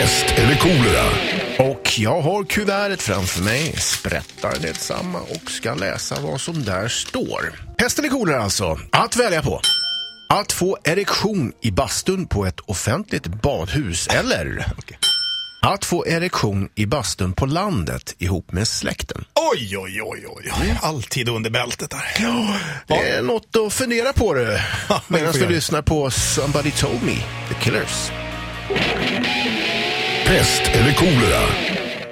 Pest eller kolera? Och jag har kuvertet framför mig, sprättar detsamma och ska läsa vad som där står. Pest eller kolera alltså, att välja på. Att få erektion i bastun på ett offentligt badhus eller att få erektion i bastun på landet ihop med släkten. Oj, oj, oj, oj. Alltid under bältet där. Det är något att fundera på du, vi medan du lyssnar på Somebody Told Me, The Killers. Pest eller kolera?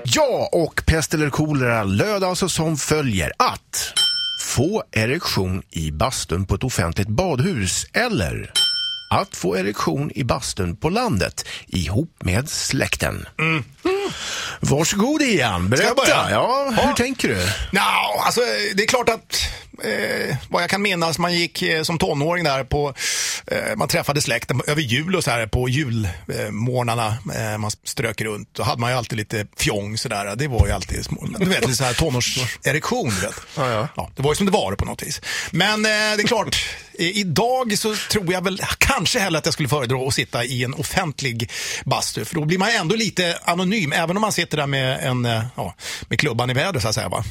Ja, och pest eller kolera löd alltså som följer att få erektion i bastun på ett offentligt badhus eller att få erektion i bastun på landet ihop med släkten. Mm. Varsågod Ian, Ska jag berätta. börja? Ja, hur tänker du? Nå, alltså det är klart att eh, vad jag kan minnas, man gick eh, som tonåring där på, eh, man träffade släkten över jul och så här på julmorgnarna, eh, man strök runt. Då hade man ju alltid lite fjong sådär. Det var ju alltid små, du vet, lite så här tonårserektion, vet. Ja, ja. det var ju som det var på något vis. Men eh, det är klart, idag så tror jag väl kanske hellre att jag skulle föredra att sitta i en offentlig bastu. För då blir man ändå lite anonym, även om man sitter där med, en, eh, ja, med klubban i vädret så att säga. Va?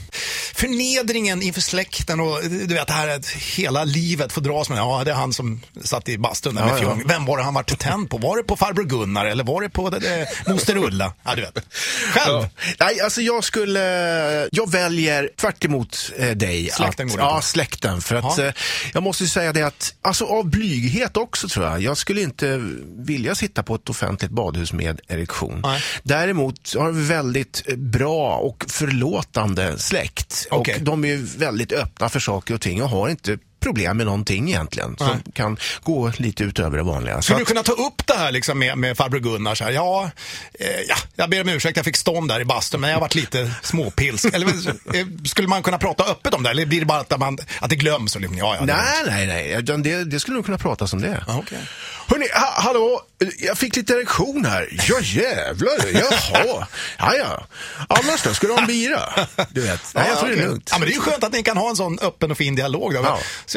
Förnedringen inför släkten och du vet det här att hela livet får dras med. Ja, det är han som satt i bastun där med Ja, ja. fjong. Vem var det han var tänd på? Var det på farbror Gunnar eller var det på eh, moster Ulla? Ja, du vet. Själv? Ja. Nej, alltså jag skulle, jag väljer tvärt emot eh, dig. Släkten att, går det på. Ja, släkten. För att Ja. eh, jag måste säga det att, alltså av blyghet också tror jag. Jag skulle inte vilja sitta på ett offentligt badhus med erektion. Nej. Däremot har vi väldigt eh, bra och förlåtande släkt. Okej. Och de är väldigt öppna för saker och ting och har inte problem med någonting egentligen. Som Nej. kan gå lite utöver det vanliga. Skulle du att- kunna ta upp det här liksom med, med farbror Gunnar? Så här, ja, eh, ja, jag ber om ursäkt, jag fick stånd där i bastun, men jag har varit lite småpilsk. Eller, eh, skulle man kunna prata öppet om det? Eller blir det bara att, man, att det glöms? Och liksom, ja, ja, det Nej, nej, nej. Det, det skulle nog kunna prata som det. Ja, okej. Hörni, ha, hallå, jag fick lite erektion här. Ja jävlar, jaha. Ja, ja. Annars då, ska du ha en bira? Du vet. Nej, jag tror det okej. är lugnt. Ja, men det är ju skönt att ni kan ha en sån öppen och fin dialog. Då. Ja. Så